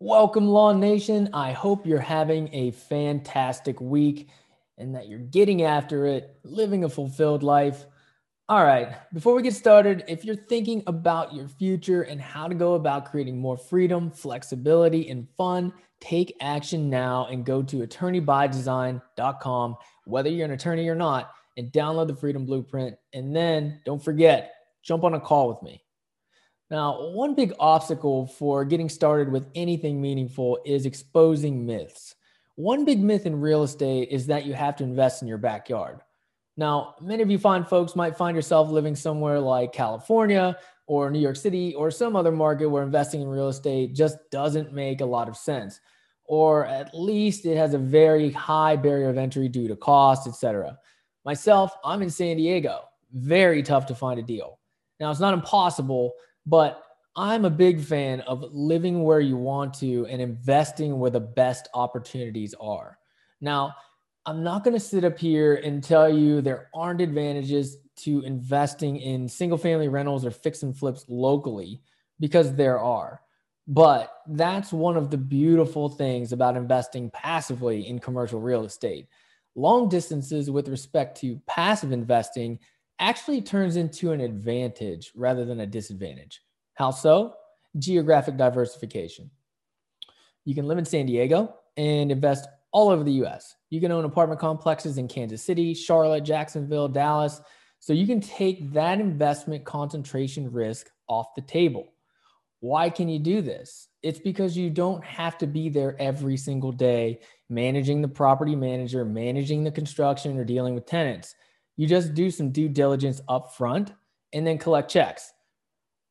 Welcome, Law Nation. I hope you're having a fantastic week and that you're getting after it, living a fulfilled life. All right, before we get started, if you're thinking about your future and how to go about creating more freedom, flexibility, and fun, take action now and go to attorneybydesign.com, whether you're an attorney or not, and download the Freedom Blueprint. And then don't forget, jump on a call with me. Now, one big obstacle for getting started with anything meaningful is exposing myths. One big myth in real estate is that you have to invest in your backyard. Now, many of you fine folks might find yourself living somewhere like California or New York City or some other market where investing in real estate just doesn't make a lot of sense, or at least it has a very high barrier of entry due to cost, etc. Myself, I'm in San Diego. Very tough to find a deal. Now, it's not impossible, but I'm a big fan of living where you want to and investing where the best opportunities are. Now, I'm not going to sit up here and tell you there aren't advantages to investing in single family rentals or fix and flips locally because there are. But that's one of the beautiful things about investing passively in commercial real estate. Long distances with respect to passive investing actually turns into an advantage rather than a disadvantage. How so? Geographic diversification. You can live in San Diego and invest all over the US. You can own apartment complexes in Kansas City, Charlotte, Jacksonville, Dallas. So you can take that investment concentration risk off the table. Why can you do this? It's because you don't have to be there every single day managing the property manager, managing the construction, or dealing with tenants. You just do some due diligence up front and then collect checks.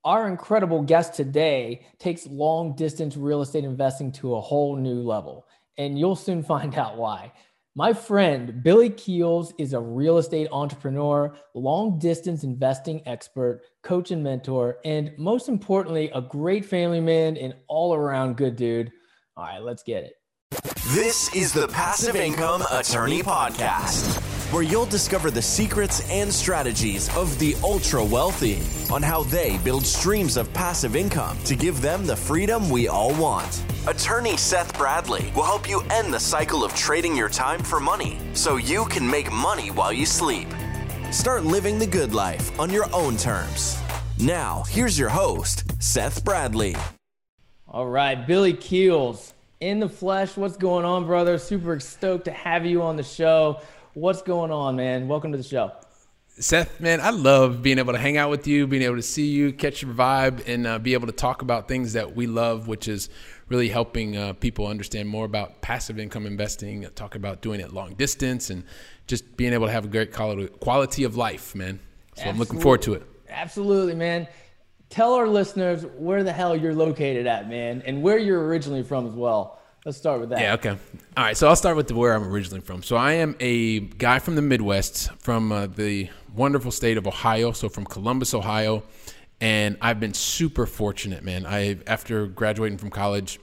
Our incredible guest today takes long distance real estate investing to a whole new level, and you'll soon find out why. My friend Billy Keels is a real estate entrepreneur, long distance investing expert, coach and mentor, and most importantly, a great family man and all around good dude. All right, let's get it. This is the Passive Income Attorney Podcast where you'll discover the secrets and strategies of the ultra wealthy on how they build streams of passive income to give them the freedom we all want. Attorney Seth Bradley will help you end the cycle of trading your time for money so you can make money while you sleep. Start living the good life on your own terms. Now, here's your host, Seth Bradley. All right, Billy Keels in the flesh. What's going on, brother? Super stoked to have you on the show. What's going on, man? Welcome to the show. Seth, man, I love being able to hang out with you, being able to see you, catch your vibe, and uh, be able to talk about things that we love, which is really helping uh, people understand more about passive income investing, talk about doing it long distance, and just being able to have a great quality of life, man. So Absolutely. I'm looking forward to it. Absolutely, man. Tell our listeners where the hell you're located at, man, and where you're originally from as well. Let's start with that. Yeah, okay. All right, so I'll start with where I'm originally from. So I am a guy from the Midwest, from uh, the wonderful state of Ohio, so from Columbus, Ohio. And I've been super fortunate, man. I after graduating from college,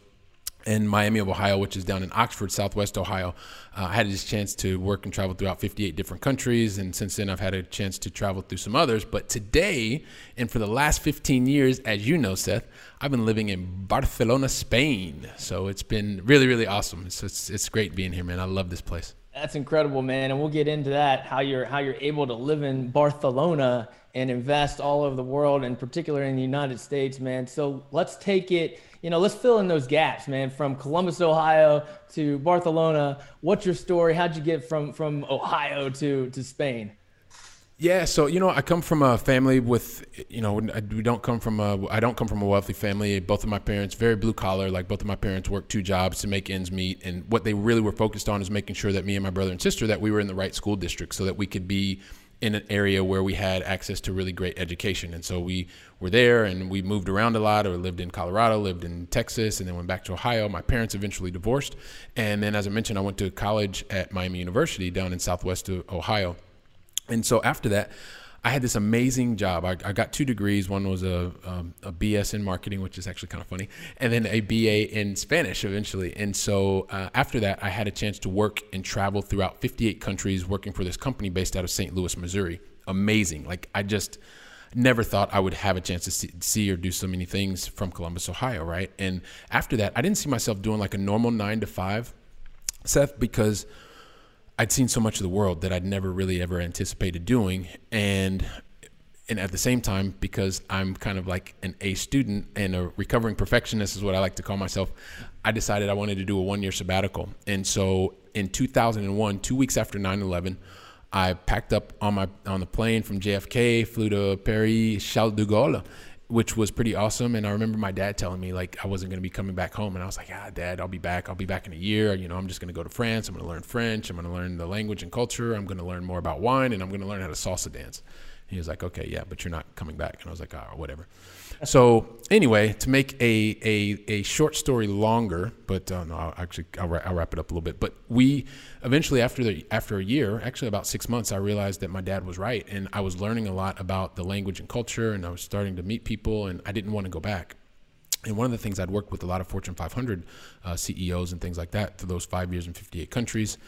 in Miami of Ohio, which is down in Oxford, Southwest Ohio. Uh, I had this chance to work and travel throughout 58 different countries, and since then I've had a chance to travel through some others. But today, and for the last 15 years, as you know, Seth, I've been living in Barcelona, Spain. So it's been really, really awesome. It's, it's, it's great being here, man. I love this place. That's incredible, man, and we'll get into that. How you're how you're able to live in Barcelona and invest all over the world, and particularly in the United States, man. So let's take it you know, let's fill in those gaps, man. From Columbus, Ohio to Barcelona. What's your story? How'd you get from from Ohio to to Spain? Yeah, so you know, I come from a family with, you know, we don't come from a, I don't come from a wealthy family. Both of my parents, very blue collar, like both of my parents worked two jobs to make ends meet, and what they really were focused on is making sure that me and my brother and sister that we were in the right school district, so that we could be in an area where we had access to really great education. And so we were there and we moved around a lot or lived in Colorado, lived in Texas, and then went back to Ohio. My parents eventually divorced. And then, as I mentioned, I went to college at Miami University down in Southwest Ohio. And so after that, I had this amazing job. I, I got two degrees. One was a, um, a BS in marketing, which is actually kind of funny, and then a BA in Spanish eventually. And so uh, after that, I had a chance to work and travel throughout 58 countries working for this company based out of St. Louis, Missouri. Amazing. Like I just, never thought I would have a chance to see, see, or do so many things from Columbus, Ohio, right? And after that, I didn't see myself doing like a normal nine to five, Seth, because I'd seen so much of the world that I'd never really ever anticipated doing. And and at the same time, because I'm kind of like an A student and a recovering perfectionist is what I like to call myself, I decided I wanted to do a one year sabbatical. And so in 2001, two weeks after 9 11, I packed up on my on the plane from JFK, flew to Paris Charles de Gaulle, which was pretty awesome. And I remember my dad telling me like I wasn't going to be coming back home, and I was like, "Yeah, Dad, I'll be back. I'll be back in a year. You know, I'm just going to go to France. I'm going to learn French. I'm going to learn the language and culture. I'm going to learn more about wine, and I'm going to learn how to salsa dance." He was like, "Okay, yeah, but you're not coming back." And I was like, "Oh, whatever." So anyway, to make a, a, a short story longer, but uh, no, I'll actually I'll, ra- I'll, wrap it up a little bit. But we eventually after the after a year, actually about six months, I realized that my dad was right, and I was learning a lot about the language and culture, and I was starting to meet people, and I didn't want to go back. And one of the things I'd worked with a lot of Fortune 500 uh, CEOs and things like that for those five years in 58 countries.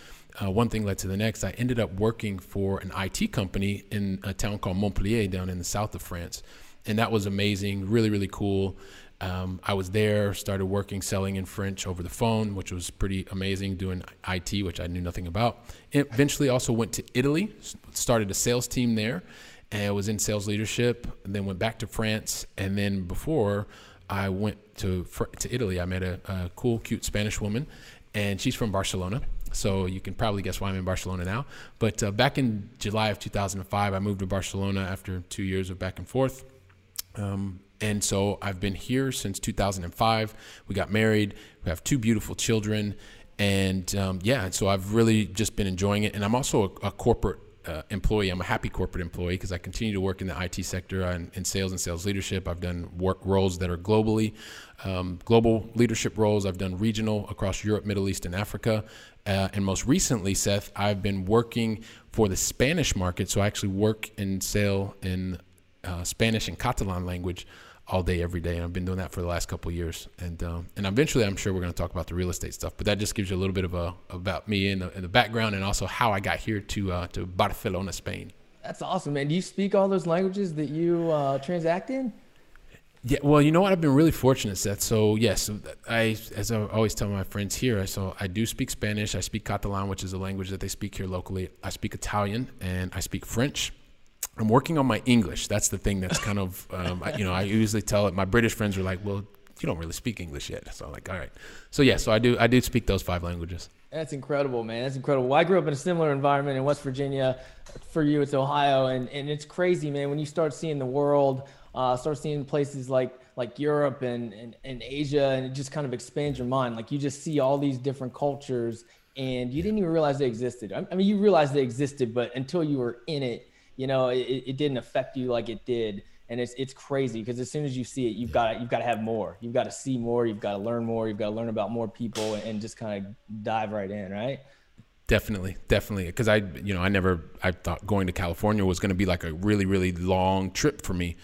Uh, one thing led to the next. I ended up working for an IT company in a town called Montpellier down in the south of France and that was amazing, really, really cool. Um, I was there, started working selling in French over the phone, which was pretty amazing, doing IT, which I knew nothing about. eventually, also went to Italy, started a sales team there, and was in sales leadership. And then went back to France, and then before I went to to Italy, I met a, a cool, cute Spanish woman, and she's from Barcelona. So you can probably guess why I'm in Barcelona now. But uh, back in July of 2005, I moved to Barcelona after two years of back and forth um, and so I've been here since 2005. We got married. We have two beautiful children. And um, yeah, so I've really just been enjoying it. And I'm also a, a corporate uh, employee. I'm a happy corporate employee because I continue to work in the IT sector and in sales and sales leadership. I've done work roles that are globally, um, global leadership roles. I've done regional across Europe, Middle East, and Africa. Uh, and most recently, Seth, I've been working for the Spanish market. So I actually work and sell in uh, Spanish and Catalan language all day, every day. And I've been doing that for the last couple years. And um, and eventually, I'm sure we're going to talk about the real estate stuff. But that just gives you a little bit of a about me and the, and the background, and also how I got here to uh, to Barcelona, Spain. That's awesome, man. Do you speak all those languages that you uh, transact in? Yeah, well, you know what? I've been really fortunate, Seth. So yes, I as I always tell my friends here, so I do speak Spanish. I speak Catalan, which is a language that they speak here locally. I speak Italian and I speak French. I'm working on my English. That's the thing that's kind of, um, you know, I usually tell it. My British friends are like, well, you don't really speak English yet. So I'm like, all right. So yeah, so I do, I do speak those five languages. That's incredible, man. That's incredible. Well, I grew up in a similar environment in West Virginia. For you, it's Ohio, and and it's crazy, man. When you start seeing the world, uh, start seeing places like like Europe and, and and Asia, and it just kind of expands your mind. Like you just see all these different cultures, and you didn't even realize they existed. I mean, you realized they existed, but until you were in it, you know, it, it didn't affect you like it did. And it's it's crazy because as soon as you see it, you've got you've got to have more. You've got to see more. You've got to learn more. You've got to learn about more people and just kind of dive right in, right? Definitely, definitely. Because I, you know, I never, I thought going to California was going to be like a really, really long trip for me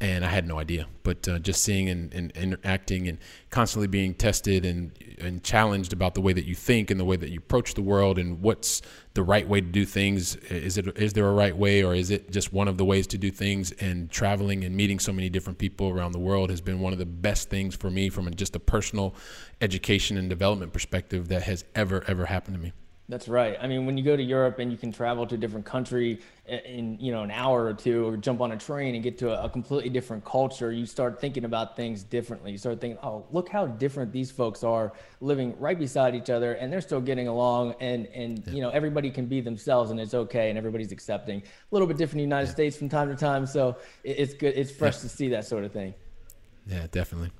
and I had no idea. But uh, just seeing and, and, interacting and constantly being tested and and challenged about the way that you think and the way that you approach the world and what's the right way to do things. Is it is there a right way or is it just one of the ways to do things? And traveling and meeting so many different people around the world has been one of the best things for me from just a personal education and development perspective that has ever ever happened to me. That's right. I mean, when you go to Europe and you can travel to a different country eh, in you know an hour or two, or jump on a train and get to a, a, completely different culture, you start thinking about things differently. You start thinking, oh, look how different these folks are living right beside each other, and they're still getting along, and and yeah. you know everybody can be themselves, and it's okay, and everybody's accepting. A little bit different in the United yeah. States from time to time, so it's good. It's fresh yeah. to see that sort of thing. Yeah, definitely.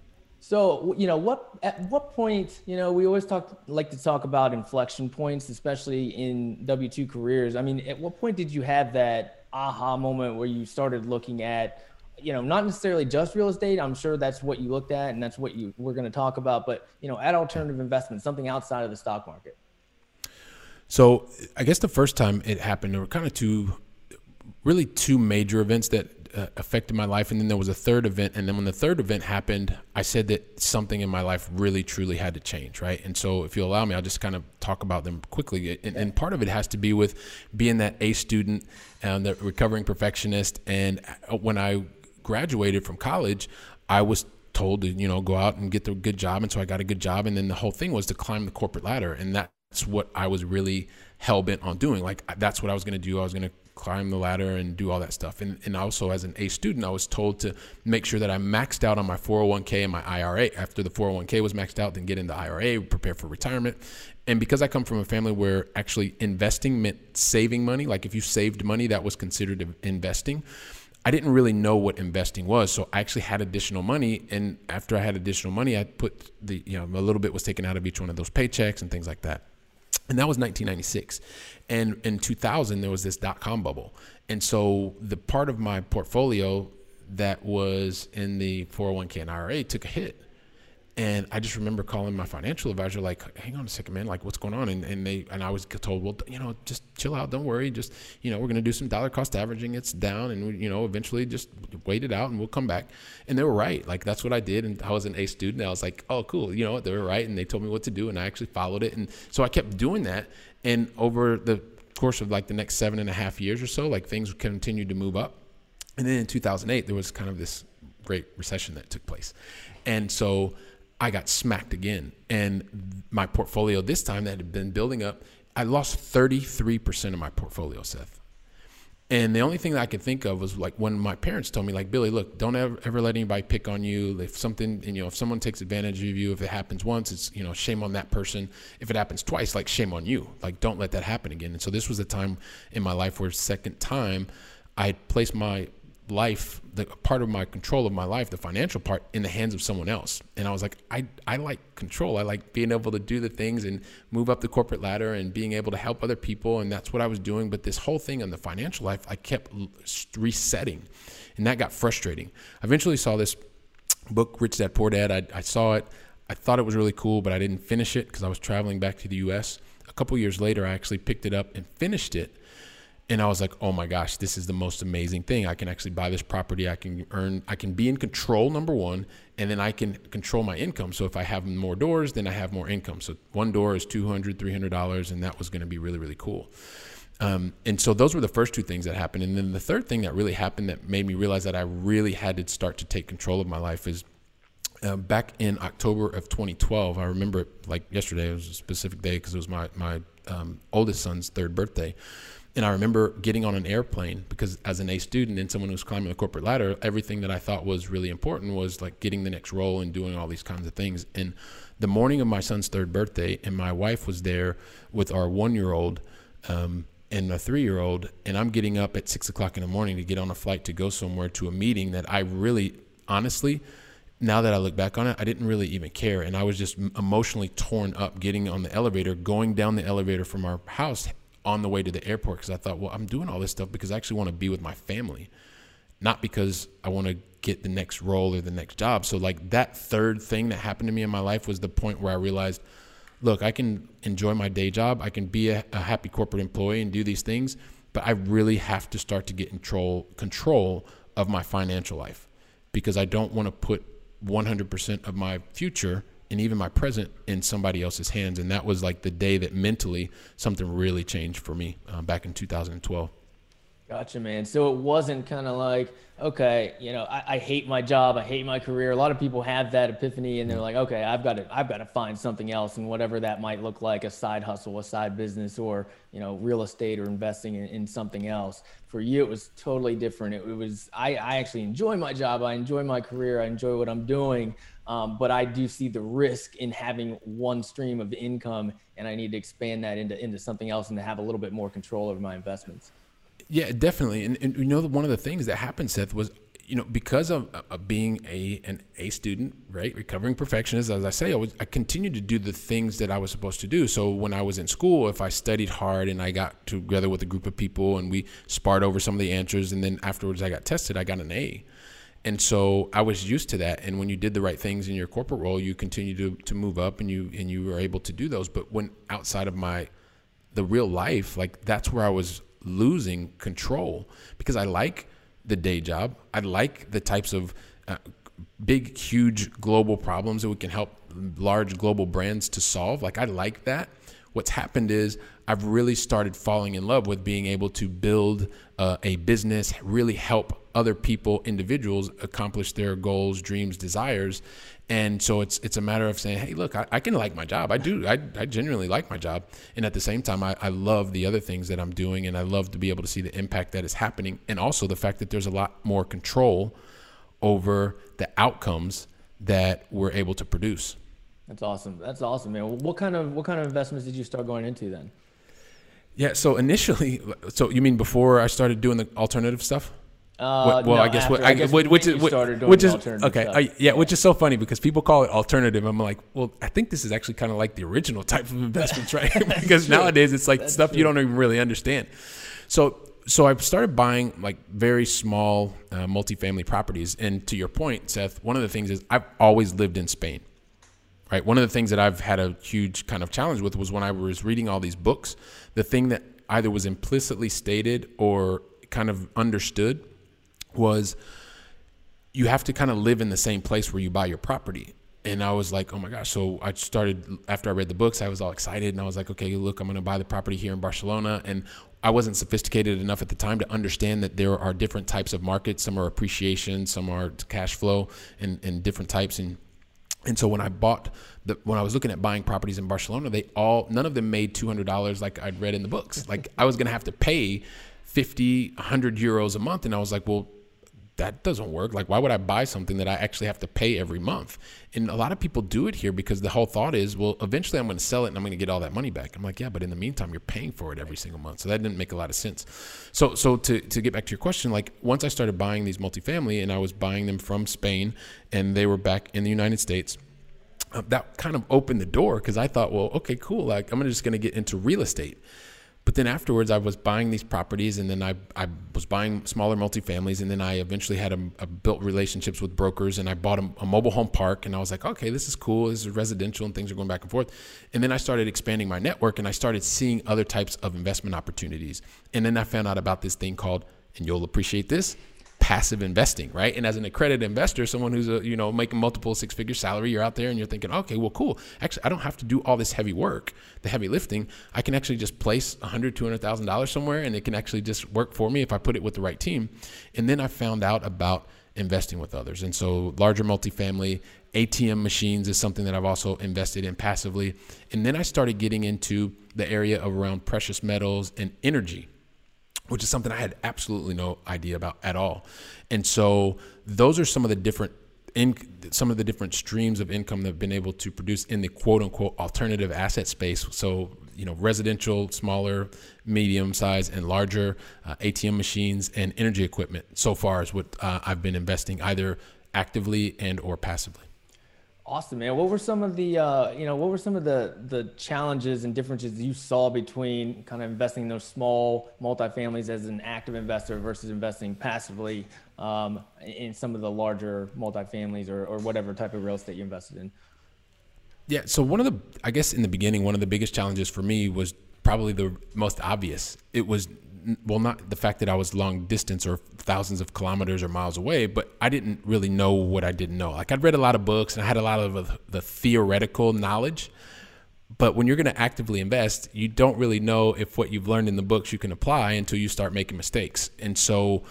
So, you know, what at what point, you know, we always talk like to talk about inflection points, especially in W two careers. I mean, at what point did you have that aha moment where you started looking at, you know, not necessarily just real estate. I'm sure that's what you looked at, and that's what you we're going to talk about. But you know, at alternative investments, something outside of the stock market. So, I guess the first time it happened, there were kind of two, really two major events that uh, affected my life. And then there was a third event. And then when the third event happened, I said that something in my life really, truly had to change, right? And so, if you allow me, I'll just kind of talk about them quickly. And, and part of it has to be with being that A student and the recovering perfectionist. And uh, when I graduated from college, I was told to you know go out and get the good job and so i got a good job and then the whole thing was to climb the corporate ladder and that's what i was really hell-bent on doing like that's what i was going to do i was going to climb the ladder and do all that stuff and, and also as an a student i was told to make sure that i maxed out on my 401k and my ira after the 401k was maxed out then get into ira prepare for retirement and because i come from a family where actually investing meant saving money like if you saved money that was considered investing I didn't really know what investing was, so I actually had additional money. And after I had additional money, I put the you know a little bit was taken out of each one of those paychecks and things like that. And that was 1996. And in 2000, there was this dot com bubble. And so the part of my portfolio that was in the 401k and IRA took a hit. And I just remember calling my financial advisor, like, hang on a second, man, like what's going on? And, and they, and I was told, well, you know, just chill out. Don't worry. Just, you know, we're going to do some dollar cost averaging. It's down and we, you know, eventually just wait it out and we'll come back. And they were right. Like that's what I did. And I was an A student. I was like, oh, cool. You know, what? they were right. And they told me what to do. And I actually followed it. And so I kept doing that. And over the course of like the next seven and a half years or so, like things continued to move up. And then in 2008, there was kind of this great recession that took place. And so, I got smacked again. And my portfolio this time that had been building up, I lost 33% of my portfolio, Seth. And the only thing that I could think of was like when my parents told me, like, Billy, look, don't ever, ever let anybody pick on you. If something, you know, if someone takes advantage of you, if it happens once, it's, you know, shame on that person. If it happens twice, like, shame on you. Like, don't let that happen again. And so this was the time in my life where, second time, I placed my life, the part of my control of my life, the financial part, in the hands of someone else. And I was like, I, I like control. I like being able to do the things and move up the corporate ladder and being able to help other people. And that's what I was doing. But this whole thing on the financial life, I kept resetting. And that got frustrating. I eventually saw this book, Rich Dad Poor Dad. I, I saw it. I thought it was really cool, but I didn't finish it because I was traveling back to the US. A couple years later, I actually picked it up and finished it and I was like, oh my gosh, this is the most amazing thing. I can actually buy this property. I can earn, I can be in control, number one, and then I can control my income. So if I have more doors, then I have more income. So one door is $200, $300, and that was going to be really, really cool. Um, and so those were the first two things that happened. And then the third thing that really happened that made me realize that I really had to start to take control of my life is uh, back in October of 2012. I remember it like yesterday. It was a specific day because it was my, my um, oldest son's third birthday. And I remember getting on an airplane because as an A student and someone who's climbing the corporate ladder, everything that I thought was really important was like getting the next role and doing all these kinds of things. And the morning of my son's third birthday, and my wife was there with our one year old um, and a three year old, and I'm getting up at six o'clock in the morning to get on a flight to go somewhere to a meeting that I really, honestly, now that I look back on it, I didn't really even care. And I was just emotionally torn up getting on the elevator, going down the elevator from our house on the way to the airport because I thought, well, I'm doing all this stuff because I actually want to be with my family, not because I want to get the next role or the next job. So, like, that third thing that happened to me in my life was the point where I realized, look, I can enjoy my day job, I can be a, a happy corporate employee and do these things, but I really have to start to get control control of my financial life because I don't want to put 100% of my future and even my present in somebody else's hands. And that was like the day that mentally something really changed for me uh, back in 2012. Gotcha, man. So it wasn't kind of like, okay, you know, I, I, hate my job, I hate my career. A lot of people have that epiphany, and they're like, okay, I've got to, I've got to find something else, and whatever that might look like, a side hustle, a side business, or you know, real estate, or investing in, in something else. For you, it was totally different. It, it was, I, I actually enjoy my job, I enjoy my career, I enjoy what I'm doing, um, but I do see the risk in having one stream of income, and I need to expand that into into something else and to have a little bit more control over my investments. Yeah, definitely. And, and you know, one of the things that happened, Seth, was you know because of, of being a an A student, right, recovering perfectionist. As I say, I was I continued to do the things that I was supposed to do. So when I was in school, if I studied hard and I got together with a group of people and we sparred over some of the answers, and then afterwards I got tested, I got an A. And so I was used to that. And when you did the right things in your corporate role, you continue to, to move up and you and you were able to do those. But when outside of my the real life, like that's where I was losing control because I like the day job. I like the types of uh, big, huge global problems that we can help large global brands to solve. Like I like that. What's happened is I've really started falling in love with being able to build uh, a business, really help other people, individuals accomplish their goals, dreams, desires. And so it's it's a matter of saying, hey, look, I, I can like my job. I do. I, I genuinely like my job. And at the same time, I, I love the other things that I'm doing. And I love to be able to see the impact that is happening. And also the fact that there's a lot more control over the outcomes that we're able to produce. That's awesome. That's awesome, man. What kind of what kind of investments did you start going into then? Yeah. So initially, so you mean before I started doing the alternative stuff? Uh, well, no, I guess what I, guess which, which is which is okay. I, yeah, yeah, which is so funny because people call it alternative. I'm like, well, I think this is actually kind of like the original type of investments, right? because nowadays it's like That's stuff true. you don't even really understand. So so I started buying like very small uh, multifamily properties. And to your point, Seth, one of the things is I've always lived in Spain right? One of the things that I've had a huge kind of challenge with was when I was reading all these books, the thing that either was implicitly stated or kind of understood was you have to kind of live in the same place where you buy your property. And I was like, oh my gosh. So I started, after I read the books, I was all excited and I was like, okay, look, I'm going to buy the property here in Barcelona. And I wasn't sophisticated enough at the time to understand that there are different types of markets. Some are appreciation, some are cash flow, and, and different types. And and so when I bought the when I was looking at buying properties in Barcelona, they all none of them made two hundred dollars like I'd read in the books. Like I was gonna have to pay 50, 100 euros a month, and I was like, well, that doesn't work. Like, why would I buy something that I actually have to pay every month? And a lot of people do it here because the whole thought is, well, eventually I'm going to sell it and I'm going to get all that money back. I'm like, yeah, but in the meantime, you're paying for it every single month. So that didn't make a lot of sense. So, so to, to get back to your question, like once I started buying these multifamily and I was buying them from Spain and they were back in the United States, uh, that kind of opened the door because I thought, well, okay, cool. Like I'm just going to get into real estate. But then afterwards, I was buying these properties, and then I, I was buying smaller multifamilies, and then I eventually had a, a built relationships with brokers, and I bought a, a, mobile home park, and I was like, okay, this is cool. This is residential, and things are going back and forth. And then I started expanding my network, and I started seeing other types of investment opportunities. And then I found out about this thing called, and you'll appreciate this, passive investing, right? And as an accredited investor, someone who's a, you know making multiple six figure salary, you're out there and you're thinking, okay, well, cool. Actually, I don't have to do all this heavy work, the heavy lifting. I can actually just place a hundred, two hundred thousand dollars somewhere, and it can actually just work for me if I put it with the right team. And then I found out about investing with others, and so larger multifamily. ATM machines is something that I've also invested in passively. And then I started getting into the area of around precious metals and energy which is something I had absolutely no idea about at all. And so those are some of the different in some of the different streams of income that have been able to produce in the quote unquote alternative asset space. So, you know, residential, smaller, medium size, and larger uh, ATM machines and energy equipment so far is what uh, I've been investing either actively and or passively. Awesome, man. What were some of the, uh, you know, what were some of the the challenges and differences you saw between kind of investing in those small multifamilies as an active investor versus investing passively um, in some of the larger multifamilies or, or whatever type of real estate you invested in? Yeah. So one of the, I guess in the beginning, one of the biggest challenges for me was probably the most obvious. It was well, not the fact that I was long distance or thousands of kilometers or miles away, but I didn't really know what I didn't know. Like I'd read a lot of books and I had a lot of the theoretical knowledge, but when you're going to actively invest, you don't really know if what you've learned in the books you can apply until you start making mistakes. And so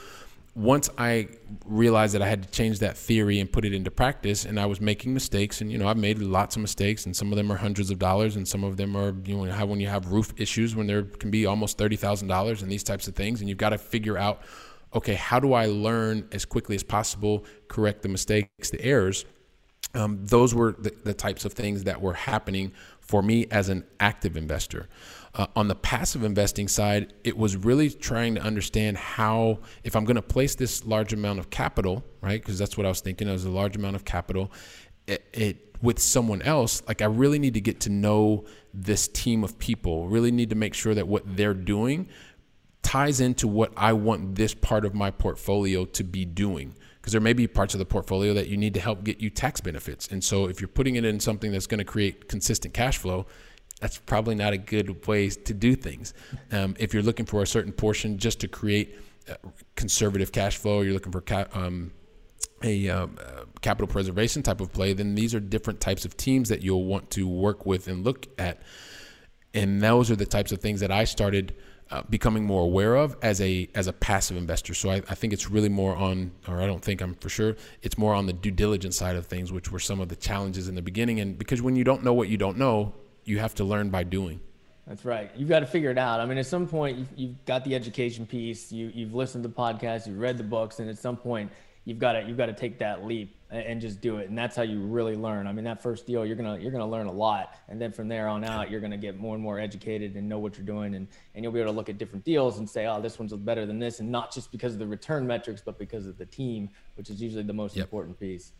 once I realized that I had to change that theory and put it into practice, and I was making mistakes, and you know I've made lots of mistakes, and some of them are hundreds of dollars, and some of them are you know when you have roof issues when there can be almost thirty thousand dollars and these types of things, and you've got to figure out, okay, how do I learn as quickly as possible, correct the mistakes, the errors. Um, those were the, the types of things that were happening for me as an active investor. Uh, on the passive investing side, it was really trying to understand how, if I'm going to place this large amount of capital, right? Because that's what I was thinking. It was a large amount of capital. It, it with someone else, like I really need to get to know this team of people. Really need to make sure that what they're doing ties into what I want this part of my portfolio to be doing because there may be parts of the portfolio that you need to help get you tax benefits. And so if you're putting it in something that's going to create consistent cash flow, that's probably not a good way to do things. Um, if you're looking for a certain portion just to create uh, conservative cash flow, you're looking for ca- um, a uh, capital preservation type of play, then these are different types of teams that you'll want to work with and look at. And those are the types of things that I started uh, becoming more aware of as a as a passive investor. So I, I, think it's really more on, or I don't think I'm for sure, it's more on the due diligence side of things, which were some of the challenges in the beginning. And because when you don't know what you don't know, you have to learn by doing. That's right. You've got to figure it out. I mean, at some point, you've, you've got the education piece. You, you've listened to podcasts. You've read the books, and at some point, you've got to you've got to take that leap and just do it. And that's how you really learn. I mean that first deal you're gonna you're gonna learn a lot. And then from there on out you're gonna get more and more educated and know what you're doing. And and you'll be able to look at different deals and say oh this one's better than this. And not just because of the return metrics but because of the team which is usually the most yep. important piece.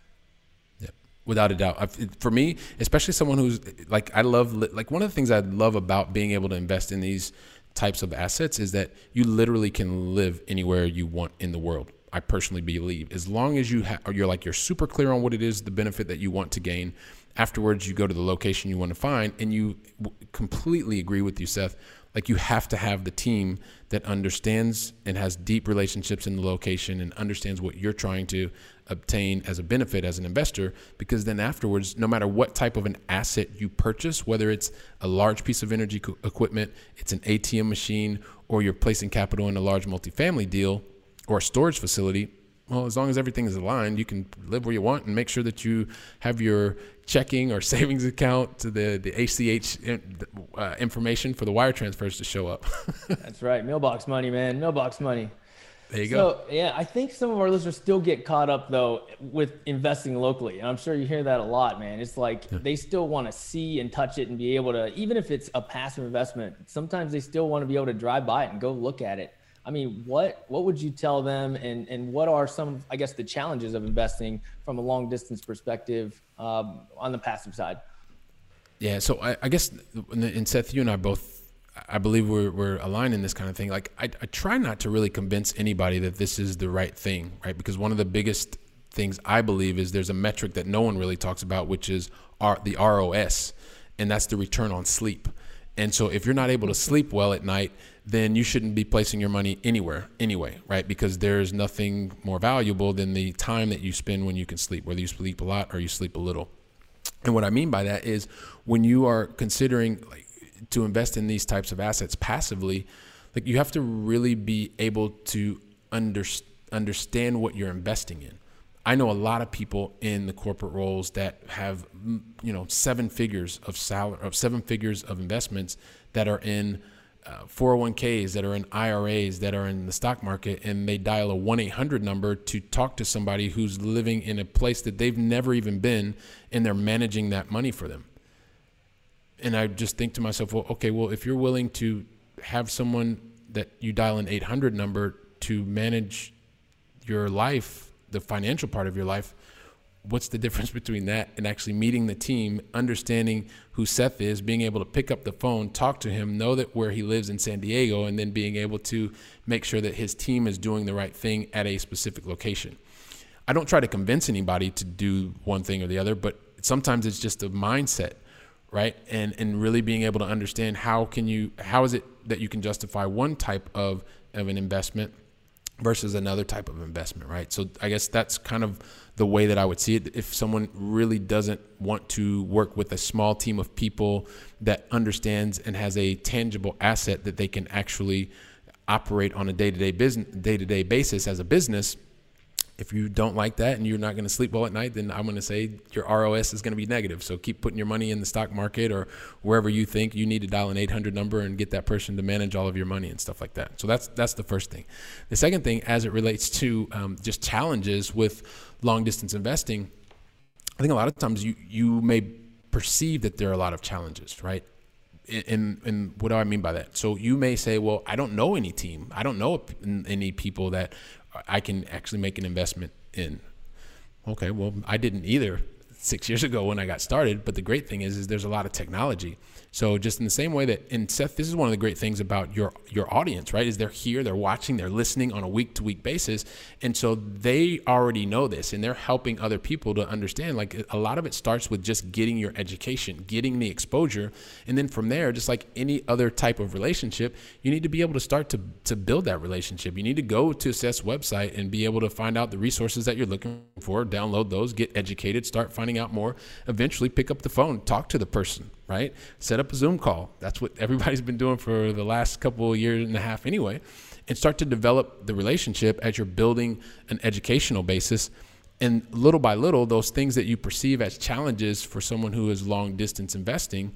Yep. Without a doubt. I've, for me especially someone who's like i love like one of the things i love about being able to invest in these types of assets is that you literally can live anywhere you want in the world I personally believe. As long as you ha- you're like you're super clear on what it is, the benefit that you want to gain. Afterwards, you go to the location you want to find, and you w- completely agree with you, Seth. Like you have to have the team that understands and has deep relationships in the location and understands what you're trying to obtain as a benefit as an investor. Because then afterwards, no matter what type of an asset you purchase, whether it's a large piece of energy co- equipment, it's an ATM machine, or you're placing capital in a large multifamily deal or a storage facility, well, as long as everything is aligned, you can live where you want and make sure that you have your checking or savings account to the the ACH uh, information for the wire transfers to show up. That's right, mailbox money, man, mailbox money. There you so, go. yeah, I think some of our listeners still get caught up though with investing locally, and I'm sure you hear that a lot, man. It's like yeah. they still want to see and touch it and be able to, even if it's a passive investment. Sometimes they still want to be able to drive by it and go look at it I mean, what what would you tell them, and and what are some, I guess, the challenges of investing from a long distance perspective um, on the passive side? Yeah, so I, I guess, and Seth, you and I both, I believe we're we're aligned in this kind of thing. Like, I, I try not to really convince anybody that this is the right thing, right? Because one of the biggest things I believe is there's a metric that no one really talks about, which is R, the ROS, and that's the return on sleep. And so if you're not able to sleep well at night, then you shouldn't be placing your money anywhere anyway, right? Because there's nothing more valuable than the time that you spend when you can sleep, whether you sleep a lot or you sleep a little. And what I mean by that is when you are considering like, to invest in these types of assets passively, like you have to really be able to under, understand what you're investing in. I know a lot of people in the corporate roles that have, you know, seven figures of salary, of seven figures of investments that are in uh, 401ks, that are in IRAs, that are in the stock market, and they dial a 1 800 number to talk to somebody who's living in a place that they've never even been, and they're managing that money for them. And I just think to myself, well, okay, well, if you're willing to have someone that you dial an 800 number to manage your life, the financial part of your life, what's the difference between that and actually meeting the team, understanding who Seth is, being able to pick up the phone, talk to him, know that where he lives in San Diego, and then being able to make sure that his team is doing the right thing at a specific location. I don't try to convince anybody to do one thing or the other, but sometimes it's just a mindset, right? And and really being able to understand how can you how is it that you can justify one type of of an investment versus another type of investment, right? So I guess that's kind of the way that I would see it. If someone really doesn't want to work with a small team of people that understands and has a tangible asset that they can actually operate on a day-to-day business day-to-day basis as a business, if you don't like that and you're not going to sleep well at night, then I'm going to say your ROS is going to be negative. So keep putting your money in the stock market or wherever you think you need to dial an 800 number and get that person to manage all of your money and stuff like that. So that's that's the first thing. The second thing, as it relates to um, just challenges with long distance investing, I think a lot of times you you may perceive that there are a lot of challenges, right? and and what do I mean by that? So you may say, well, I don't know any team. I don't know any people that I can actually make an investment in. Okay, well, I didn't either six years ago when I got started. But the great thing is, is there's a lot of technology. So just in the same way that, and Seth, this is one of the great things about your your audience, right? Is they're here, they're watching, they're listening on a week to week basis, and so they already know this, and they're helping other people to understand. Like a lot of it starts with just getting your education, getting the exposure, and then from there, just like any other type of relationship, you need to be able to start to to build that relationship. You need to go to Seth's website and be able to find out the resources that you're looking for, download those, get educated, start finding out more. Eventually, pick up the phone, talk to the person, right? Set up a Zoom call. That's what everybody's been doing for the last couple of years and a half anyway. And start to develop the relationship as you're building an educational basis. And little by little, those things that you perceive as challenges for someone who is long distance investing,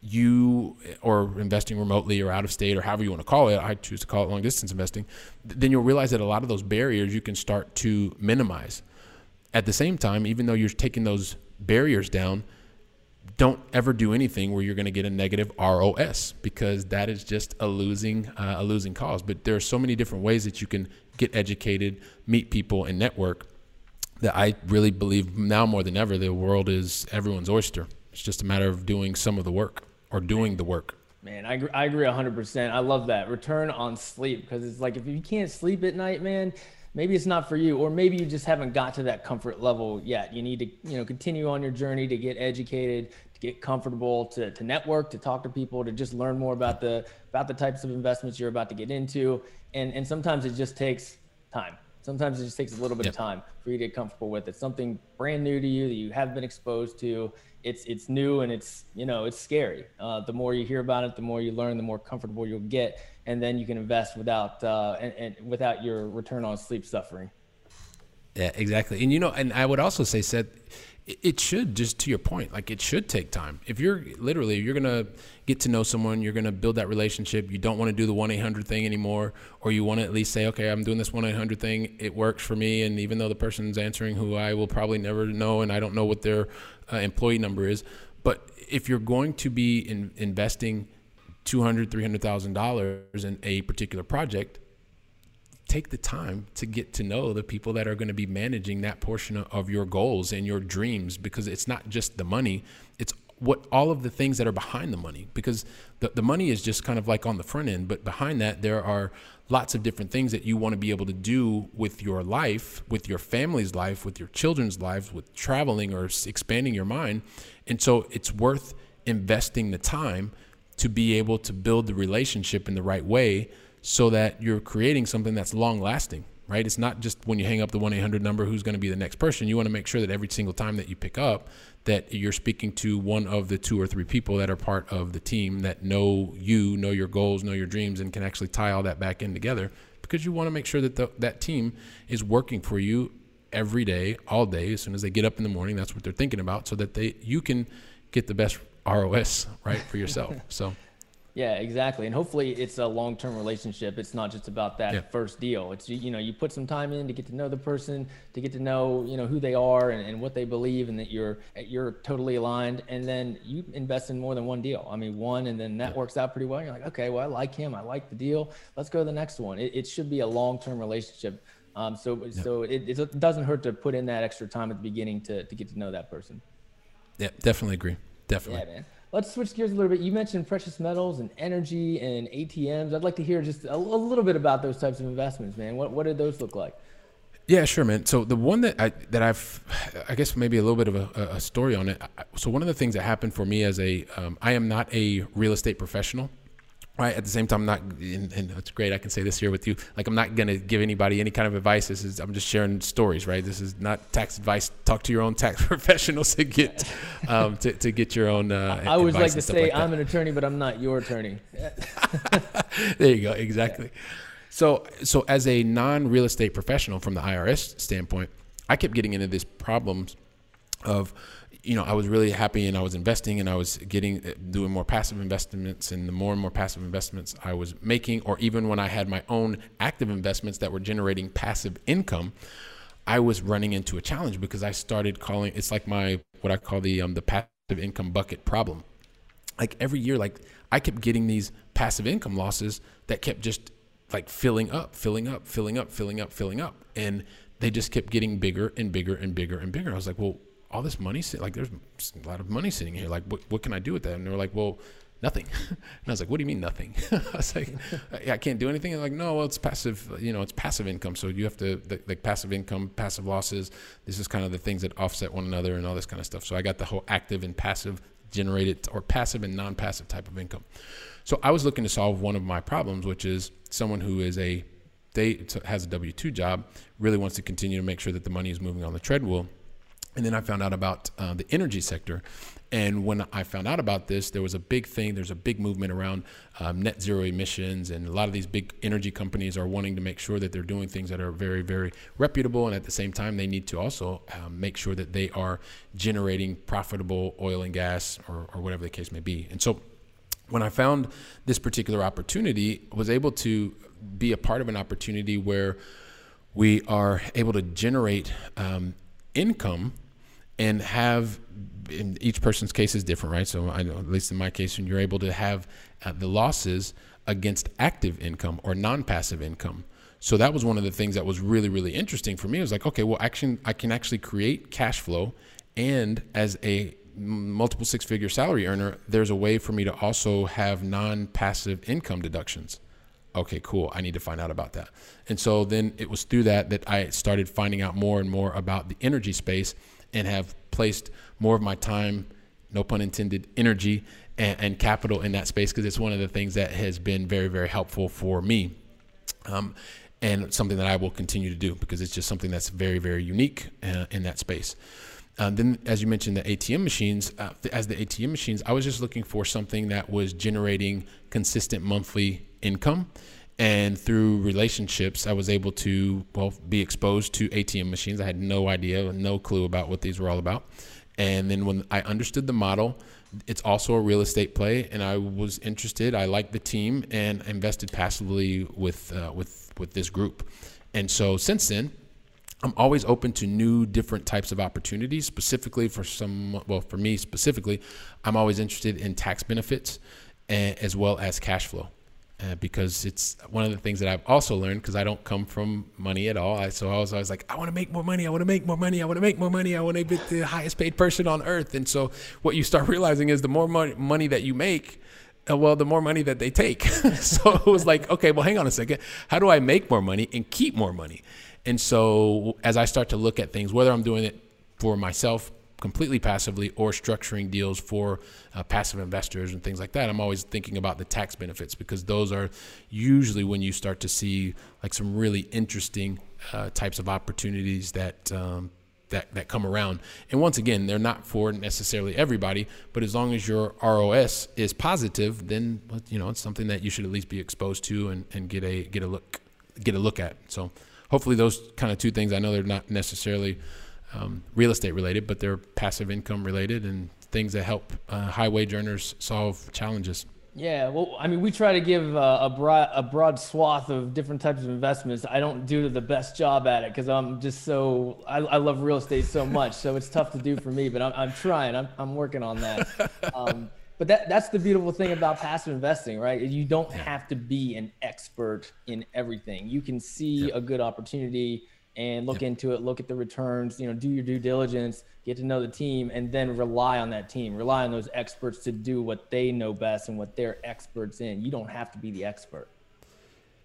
you or investing remotely or out of state or however you want to call it, I choose to call it long distance investing, then you'll realize that a lot of those barriers you can start to minimize. At the same time, even though you're taking those barriers down, don't ever do anything where you're going to get a negative ROS because that is just a losing uh, a losing cause. But there are so many different ways that you can get educated, meet people, and network that I really believe now more than ever the world is everyone's oyster. It's just a matter of doing some of the work or doing the work. Man, I I agree 100%. I love that. Return on sleep because it's like if you can't sleep at night, man, maybe it's not for you or maybe you just haven't got to that comfort level yet. You need to you know continue on your journey to get educated to get comfortable to, to network to talk to people to just learn more about the about the types of investments you're about to get into. And and sometimes it just takes time sometimes it just takes a little bit yep. of time for you to get comfortable with it something brand new to you that you haven't been exposed to it's it's new and it's you know it's scary uh, the more you hear about it the more you learn the more comfortable you'll get and then you can invest without uh, and, and without your return on sleep suffering. Yeah, exactly. And you know, and I would also say, Seth, it should just to your point, like it should take time. If you're literally, you're gonna get to know someone, you're gonna build that relationship. You don't want to do the one eight hundred thing anymore, or you want to at least say, okay, I'm doing this one eight hundred thing. It works for me, and even though the person's answering who I will probably never know, and I don't know what their uh, employee number is, but if you're going to be in, investing $200,000, $300,000 in a particular project, take the time to get to know the people that are going to be managing that portion of your goals and your dreams because it's not just the money, it's what all of the things that are behind the money because the, the money is just kind of like on the front end but behind that there are lots of different things that you want to be able to do with your life with your family's life with your children's lives with traveling or expanding your mind and so it's worth investing the time to be able to build the relationship in the right way so that you're creating something that's long lasting, right? It's not just when you hang up the 1 800 number who's going to be the next person. You want to make sure that every single time that you pick up, that you're speaking to one of the two or three people that are part of the team that know you, know your goals, know your dreams, and can actually tie all that back in together because you want to make sure that the, that team is working for you every day, all day. As soon as they get up in the morning, that's what they're thinking about so that they you can get the best ROS right for yourself. So. Yeah, exactly. And hopefully it's a long-term relationship. It's not just about that yeah. first deal. It's you know, you put some time in to get to know the person, to get to know, you know, who they are and, and what they believe and that you're you're totally aligned and then you invest in more than one deal. I mean, one and then that yeah. works out pretty well. You're like, "Okay, well, I like him. I like the deal. Let's go to the next one." It, it should be a long-term relationship. Um, so yeah. so it, it doesn't hurt to put in that extra time at the beginning to to get to know that person. Yeah, definitely agree. Definitely. Yeah, man. Let's switch gears a little bit. You mentioned precious metals and energy and ATMs. I'd like to hear just a, a little bit about those types of investments, man. What what did those look like? Yeah, sure, man. So the one that I that I've, I guess maybe a little bit of a, a story on it. So one of the things that happened for me as a, um, I am not a real estate professional right at the same time i'm not and, and, it's great i can say this here with you like i'm not going to give anybody any kind of advice. This is i'm just sharing stories right? This is not tax advice. Talk to your own tax professionals to get um, to, to get your own uh, i always like to say like i'm an attorney but i'm not your attorney. There you go exactly. Yeah. so so as a non-real estate professional from the irs standpoint i kept getting into this problems of you know, I was really happy and I was investing and I was getting uh, doing more passive investments and the more and more passive investments I was making, or even when I had my own active investments that were generating passive income, I was running into a challenge because I started calling it's like my what I call the um, the passive income bucket problem. Like every year, like I kept getting these passive income losses that kept just like filling up, filling up, filling up, filling up, filling up, and they just kept getting bigger and bigger and bigger and bigger. I was like, well all this money, like there's a lot of money sitting here. Like, what, what can I do with that? And they're like, well, nothing. and I was like, what do you mean nothing? I was like, I can't do anything. And like, no, well, it's passive, you know, it's passive income. So you have to, like passive income, passive losses. This is kind of the things that offset one another and all this kind of stuff. So I got the whole active and passive generated or passive and non-passive type of income. So I was looking to solve one of my problems, which is someone who is a, they has a W-2 job, really wants to continue to make sure that the money is moving on the treadmill. And then I found out about uh, the energy sector and when I found out about this, there was a big thing. There's a big movement around um, net zero emissions, and a lot of these big energy companies are wanting to make sure that they're doing things that are very, very reputable. And at the same time, they need to also um, make sure that they are generating profitable oil and gas or, or whatever the case may be. And so, when I found this particular opportunity, I was able to be a part of an opportunity where we are able to generate um, income and have in each person's case is different, right? So I know, at least in my case, when you're able to have uh, the losses against active income or non-passive income. So that was one of the things that was really, really interesting for me. It was like, okay, well, action, I can actually create cash flow, and as a multiple six-figure salary earner, there's a way for me to also have non-passive income deductions. Okay, cool. I need to find out about that. And so then it was through that that I started finding out more and more about the energy space and have placed more of my time, no pun intended, energy and, and capital in that space because it's one of the things that has been very, very helpful for me. Um, and something that I will continue to do because it's just something that's very, very unique uh, in that space. Um, then, as you mentioned, the ATM machines, uh, as the ATM machines, I was just looking for something that was generating consistent monthly income and through relationships i was able to well be exposed to atm machines. I had no idea no clue about what these were all about. And then when i understood the model it's also a real estate play and i was interested. I liked the team and invested passively with uh, with with this group. And so since then i'm always open to new different types of opportunities. Specifically for some well for me specifically i'm always interested in tax benefits as well as cash flow uh, because it's one of the things that I've also learned because I don't come from money at all. I, so I was always like, I want to make more money. I want to make more money. I want to make more money. I want to be the highest paid person on earth. And so what you start realizing is the more money, money that you make, uh, well, the more money that they take. so it was like, okay, well, hang on a second. How do I make more money and keep more money? And so as I start to look at things, whether I'm doing it for myself completely passively or structuring deals for uh, passive investors and things like that, I'm always thinking about the tax benefits because those are usually when you start to see like some really interesting uh, types of opportunities that. Um, that, that come around. And once again, they're not for necessarily everybody, but as long as your ROS is positive, then you know it's something that you should at least be exposed to and, and get a get a look get a look at. So hopefully those kind of two things. I know they're not necessarily um, real estate related, but they're passive income related and things that help uh, high wage earners solve challenges. Yeah, well, I mean, we try to give uh, a broad a broad swath of different types of investments. I don't do the best job at it because I'm just so I, I, love real estate so much, so it's tough to do for me. But I'm, I'm trying. I'm, I'm working on that. Um, but that that's the beautiful thing about passive investing, right? You don't have to be an expert in everything. You can see a good opportunity and look into it, look at the returns, you know, do your due diligence, get to know the team, and then rely on that team, rely on those experts to do what they know best and what they're experts in. You don't have to be the expert.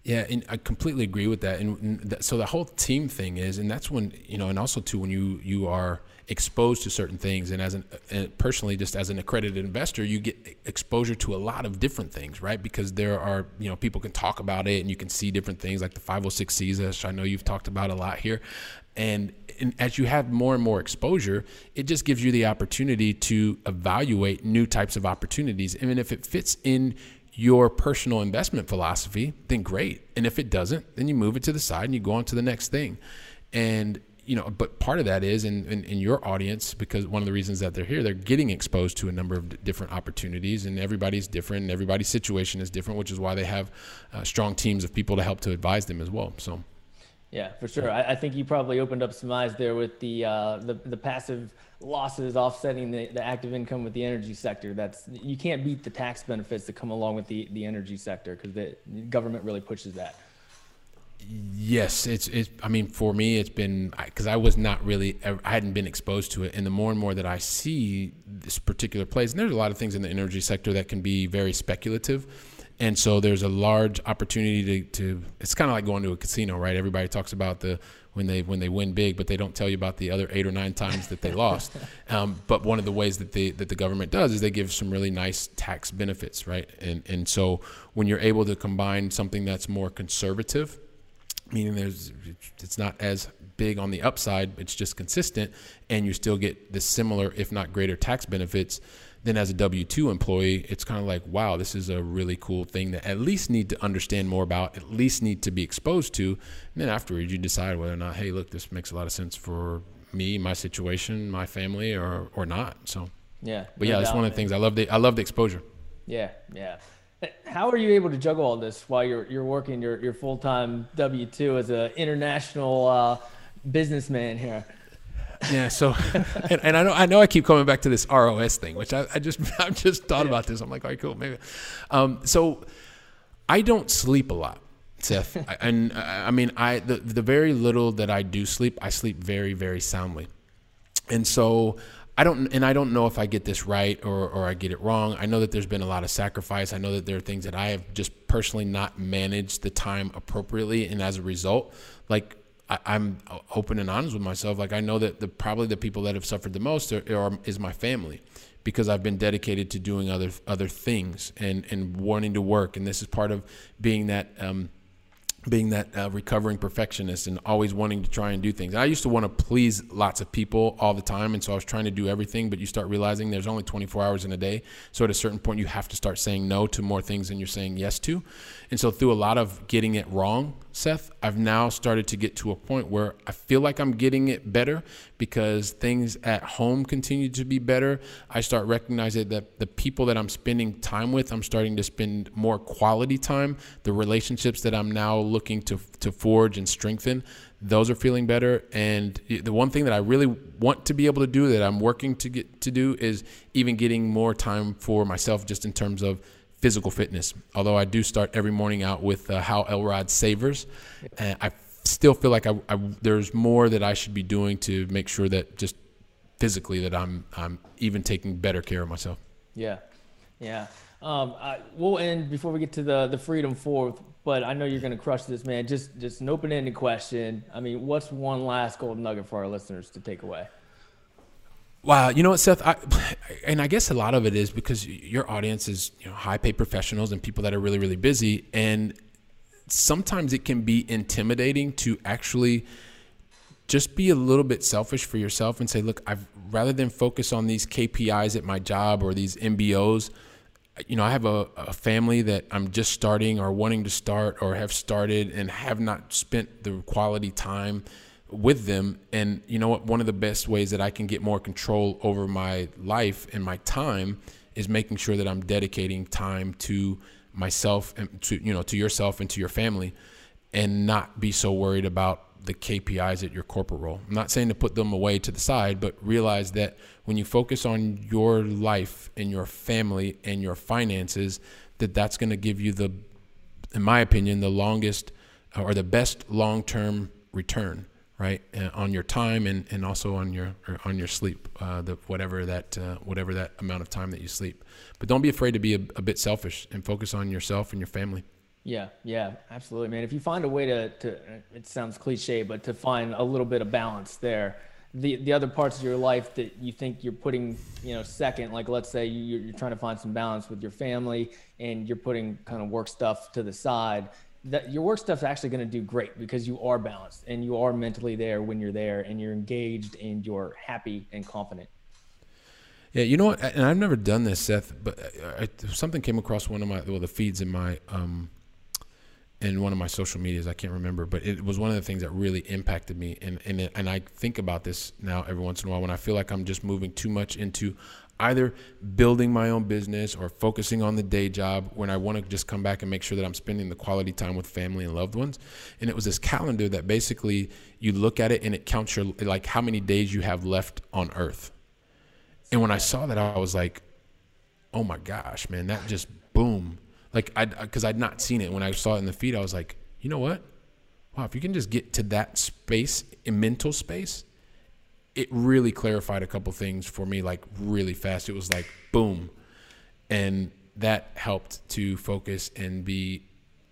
Yeah, and I completely agree with that. And so the whole team thing is, and that's when you know, and also too when you you are exposed to certain things, and as an and personally, just as an accredited investor, you get exposure to a lot of different things, right? Because there are you know people can talk about it, and you can see different things like the 506Cs, which I know you've talked about a lot here, and, and as you have more and more exposure, it just gives you the opportunity to evaluate new types of opportunities, and if it fits in your personal investment philosophy, then great. And if it doesn't, then you move it to the side and you go on to the next thing. And you know, but part of that is in, in, in, your audience, because one of the reasons that they're here, they're getting exposed to a number of different opportunities, and everybody's different, and everybody's situation is different, which is why they have uh, strong teams of people to help to advise them as well. So, yeah, for sure. I, I think you probably opened up some eyes there with the uh, the, the passive losses offsetting the, the active income with the energy sector. That's you can't beat the tax benefits that come along with the, the energy sector because the government really pushes that. Yes, it's it's. I mean, for me, it's been because I was not really. I hadn't been exposed to it, and the more and more that I see this particular place, and there's a lot of things in the energy sector that can be very speculative, and so there's a large opportunity to. to it's kind of like going to a casino, right? Everybody talks about the when they when they win big, but they don't tell you about the other eight or nine times that they lost. Um, but one of the ways that they that the government does is they give some really nice tax benefits, right? And and so when you're able to combine something that's more conservative meaning there's it's not as big on the upside it's just consistent and you still get the similar if not greater tax benefits then as a w2 employee it's kind of like wow this is a really cool thing that at least need to understand more about at least need to be exposed to. And then afterwards you decide whether or not hey look this makes a lot of sense for me my situation my family or or not so. Yeah but yeah that's one of the things i love the i love the exposure. Yeah yeah how are you able to juggle all this while you're you're working your your full time W two as an international uh, businessman here? Yeah. So, and, and, I know I know I keep coming back to this ROS thing, which I, I just I've just thought yeah. about this. I'm like, all right, cool, maybe. Um, so, I don't sleep a lot. Seth, and I mean, I the the very little that I do sleep, I sleep very very soundly, and so I don't, and I don't know if I get this right or, or I get it wrong. I know that there's been a lot of sacrifice. I know that there are things that I have just personally not managed the time appropriately, and as a result, like I, am open and honest with myself. Like I know that the probably the people that have suffered the most are, are, is my family, because I've been dedicated to doing other other things and and wanting to work, and this is part of being that. Um, being that uh, recovering perfectionist and always wanting to try and do things. I used to want to please lots of people all the time, and so I was trying to do everything. But you start realizing there's only 24 hours in a day, so at a certain point you have to start saying no to more things than you're saying yes to. And so through a lot of getting it wrong, Seth, I've now started to get to a point where I feel like I'm getting it better because things at home continue to be better. I start recognizing that the people that I'm spending time with, I'm starting to spend more quality time. The relationships that I'm now looking to to forge and strengthen, those are feeling better. And the one thing that I really want to be able to do that I'm working to get to do is even getting more time for myself just in terms of physical fitness. Although I do start every morning out with uh, Hal Elrod Savers, and I still feel like I, I, there's more that I should be doing to make sure that just physically that I'm I'm even taking better care of myself. Yeah, yeah. Um, I, we'll end before we get to the the freedom fourth, but I know you're going to crush this, man. Just just an open ended question. I mean, what's one last golden nugget for our listeners to take away? Wow, you know what, Seth? I, and I guess a lot of it is because your audience is you know high paid professionals and people that are really really busy, and sometimes it can be intimidating to actually just be a little bit selfish for yourself and say, look, I've rather than focus on these KPIs at my job or these MBOs, you know, I have a, a family that I'm just starting or wanting to start or have started and have not spent the quality time with them. And you know what? One of the best ways that I can get more control over my life and my time is making sure that I'm dedicating time to myself and to you know to yourself and to your family, and not be so worried about the KPIs at your corporate role. I'm not saying to put them away to the side, but realize that when you focus on your life and your family and your finances, that that's going to give you the, in my opinion, the longest or the best long-term return right uh, on your time and, and also on your on your sleep uh, the whatever that uh, whatever that amount of time that you sleep. But don't be afraid to be a, a, bit selfish and focus on yourself and your family. Yeah yeah absolutely man. If you find a way to, to it sounds cliche but to find a little bit of balance there. The the other parts of your life that you think you're putting you know second like let's say you, you're trying to find some balance with your family and you're putting kind of work stuff to the side that your work stuff's actually going to do great because you are balanced and you are mentally there when you're there and you're engaged and you're happy and confident. Yeah, you know what? And I've never done this, Seth, but I, something came across one of my well the feeds in my um in one of my social medias. I can't remember, but it was one of the things that really impacted me. And and and I think about this now every once in a while when I feel like I'm just moving too much into either building my own business or focusing on the day job when I want to just come back and make sure that I'm spending the quality time with family and loved ones. And it was this calendar that basically you look at it and it counts your like how many days you have left on earth. And when I saw that I was like, "Oh my gosh, man, that just boom." Like I cuz I'd not seen it when I saw it in the feed I was like, "You know what? wow, if you can just get to that space, in mental space, it really clarified a couple things for me, like really fast. It was like boom, and that helped to focus and be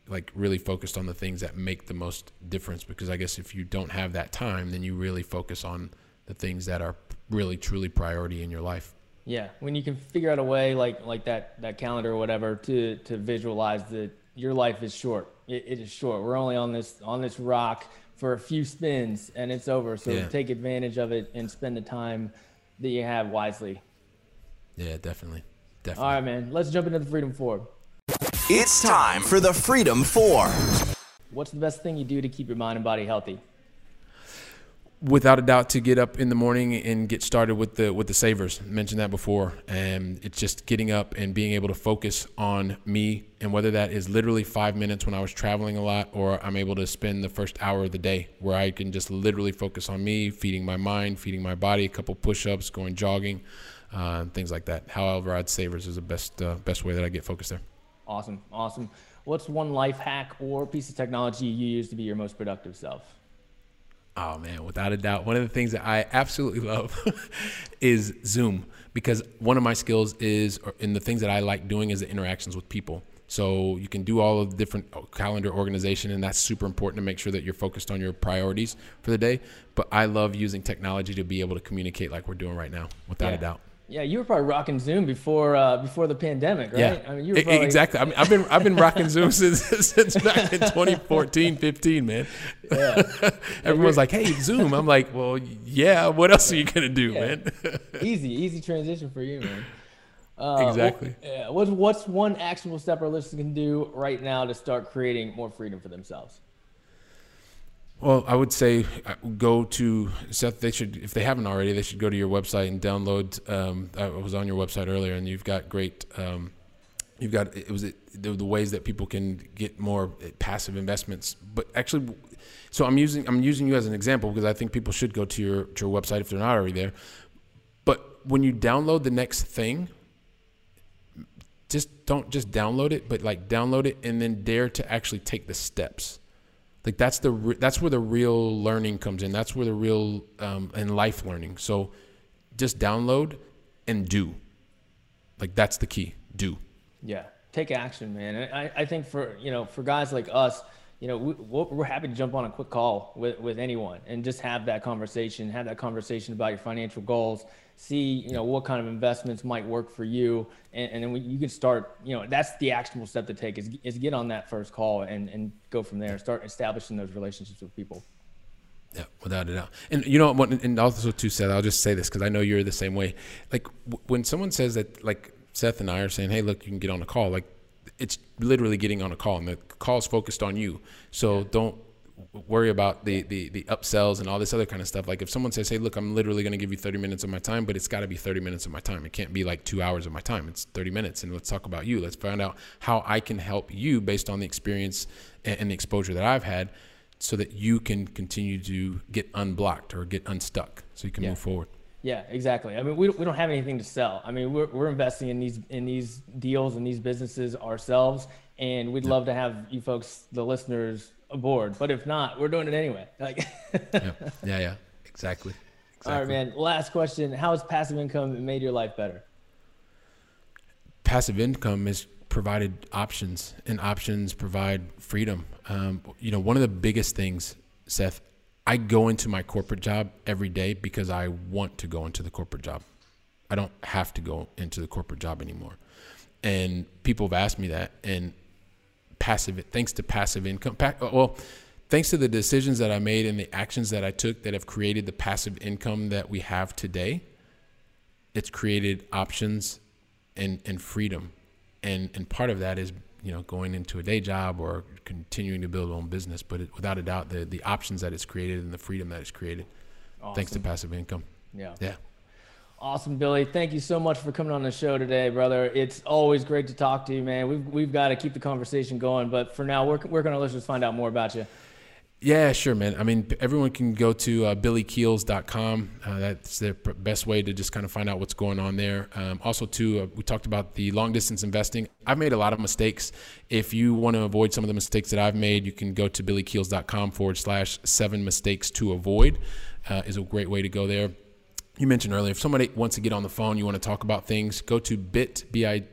like really focused on the things that make the most difference. Because I guess if you don't have that time, then you really focus on the things that are really truly priority in your life. Yeah, when you can figure out a way like like that that calendar or whatever to to visualize that your life is short. it, it is short. We're only on this on this rock for a few spins and it's over. So yeah. take advantage of it and spend the time that you have wisely. Yeah, definitely. Definitely. All right, man. Let's jump into the Freedom Four. It's time for the Freedom Four. What's the best thing you do to keep your mind and body healthy? Without a doubt to get up in the morning and get started with the with the savers. I mentioned that before, and it's just getting up and being able to focus on me, and whether that is literally five minutes when I was traveling a lot, or I'm able to spend the first hour of the day where I can just literally focus on me, feeding my mind, feeding my body, a couple push-ups, going jogging, uh, things like that. However, I'd savers is the best uh, best way that I get focused there. Awesome, awesome. What's one life hack or piece of technology you use to be your most productive self? Oh man, without a doubt, one of the things that I absolutely love is Zoom because one of my skills is, in the things that I like doing, is the interactions with people. So you can do all of the different uh, calendar organization, and that's super important to make sure that you're focused on your priorities for the day. But I love using technology to be able to communicate like we're doing right now, without yeah. a doubt. Yeah, you were probably rocking Zoom before uh, before the pandemic, right? Yeah, I mean, you were probably... exactly. I mean, I've been I've been rocking Zoom since since back in 2014, 15, man. Yeah. Everyone's like, "Hey, Zoom." I'm like, "Well, yeah. What else are you gonna do, yeah. man?" easy, easy transition for you, man. Uh, exactly. yeah. What's what's one actionable step our listeners can do right now to start creating more freedom for themselves? Well, I would say uh, go to Seth. They should, if they haven't already, they should go to your website and download. Um, I was on your website earlier, and you've got great. Um, you've got it was the, the ways that people can get more passive investments. But actually, so I'm using I'm using you as an example because I think people should go to your to your website if they're not already there. But when you download the next thing, just don't just download it, but like download it and then dare to actually take the steps like that's the that's where the real learning comes in. That's where the real um, and life learning. So just download and do. Like that's the key. Do. Yeah, take action, man. I, I think for you know for guys like us, you know we, we're happy to jump on a quick call with with anyone and just have that conversation. Have that conversation about your financial goals see you know what kind of investments might work for you. And, and then we, you can start you know that's the actionable step to take is, is get on that first call and, and go from there. Start establishing those relationships with people. Yeah without a doubt. And you know what and also too Seth i'll just say this because i know you're the same way. Like w- when someone says that like seth and i are saying hey look you can get on a call like it's literally getting on a call and the call is focused on you so yeah. don't worry about the, the the upsells and all this other kind of stuff. Like if someone says, "Hey, look, I'm literally going to give you 30 minutes of my time," but it's got to be 30 minutes of my time. It can't be like two hours of my time. It's 30 minutes, and let's talk about you. Let's find out how I can help you based on the experience and the exposure that I've had, so that you can continue to get unblocked or get unstuck, so you can yeah. move forward. Yeah, exactly. I mean, we, we don't have anything to sell. I mean, we're, we're investing in these in these deals and these businesses ourselves, and we'd yeah. love to have you folks, the listeners, aboard. But if not, we're doing it anyway. Like, yeah. yeah, yeah, exactly. exactly. All right, man. Last question: How has passive income made your life better? Passive income has provided options, and options provide freedom. Um, you know, one of the biggest things, Seth. I go into my corporate job every day because I want to go into the corporate job. I don't have to go into the corporate job anymore. And people have asked me that, and passive thanks to passive income well thanks to the decisions that I made and the actions that I took that have created the passive income that we have today it's created options and and freedom and and part of that is you know going into a day job or continuing to build own business but it, without a doubt the the options that it's created and the freedom that it's created awesome. thanks to passive income yeah yeah Awesome, Billy. Thank you so much for coming on the show today, brother. It's always great to talk to you, man. We've, we've got to keep the conversation going, but for now, where, where can our listeners find out more about you? Yeah, sure, man. I mean, everyone can go to uh, billykeels.com. Uh, that's the best way to just kind of find out what's going on there. Um, also, too, uh, we talked about the long distance investing. I've made a lot of mistakes. If you want to avoid some of the mistakes that I've made, you can go to billykeels.com forward slash seven mistakes to avoid, uh, is a great way to go there. You mentioned earlier, if somebody wants to get on the phone, you want to talk about things, go to bit.ly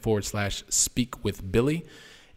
forward slash speak with Billy.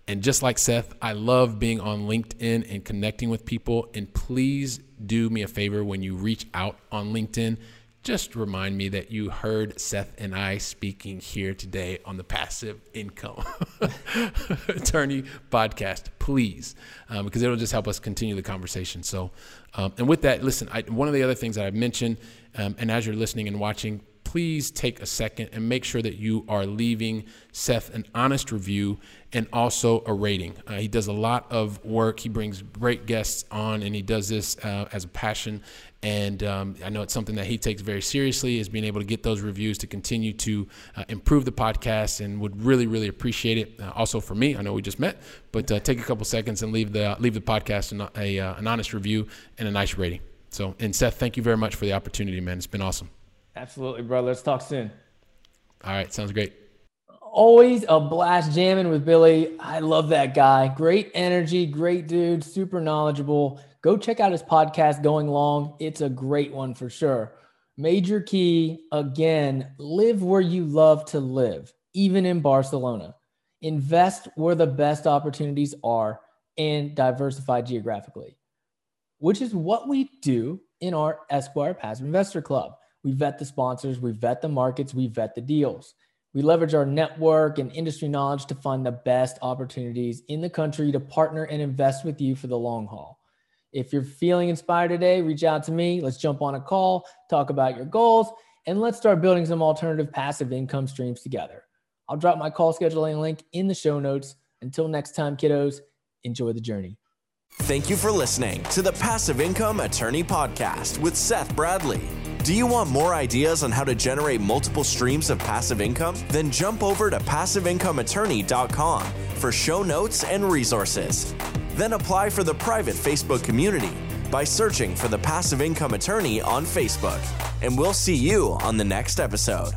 And just like Seth, I love being on LinkedIn and connecting with people. And please do me a favor when you reach out on LinkedIn, just remind me that you heard Seth and I speaking here today on the Passive Income Attorney podcast, please, um, because it'll just help us continue the conversation. So, um, and with that, listen, I, one of the other things that I mentioned, um, and as you're listening and watching, please take a second and make sure that you are leaving Seth an honest review and also a rating. Uh, he does a lot of work. He brings great guests on, and he does this uh, as a passion. And um, I know it's something that he takes very seriously, is being able to get those reviews to continue to uh, improve the podcast, and would really, really appreciate it. Uh, also for me, I know we just met, but uh, take a couple seconds and leave the leave the podcast an, a, uh, an honest review and a nice rating. So, and Seth, thank you very much for the opportunity, man. It's been awesome. Absolutely, bro. Let's talk soon. All right, sounds great. Always a blast jamming with Billy. I love that guy. Great energy, great dude, super knowledgeable. Go check out his podcast, Going Long. It's a great one for sure. Major key again, live where you love to live, even in Barcelona. Invest where the best opportunities are and diversify geographically, which is what we do in our Esquire Passive Investor Club. We vet the sponsors, we vet the markets, we vet the deals. We leverage our network and industry knowledge to find the best opportunities in the country to partner and invest with you for the long haul. If you're feeling inspired today, reach out to me. Let's jump on a call, talk about your goals, and let's start building some alternative passive income streams together. I'll drop my call scheduling link in the show notes. Until next time, kiddos, enjoy the journey. Thank you for listening to the Passive Income Attorney Podcast with Seth Bradley. Do you want more ideas on how to generate multiple streams of passive income? Then jump over to passiveincomeattorney.com for show notes and resources. Then apply for the private Facebook community by searching for the Passive Income Attorney on Facebook. And we'll see you on the next episode.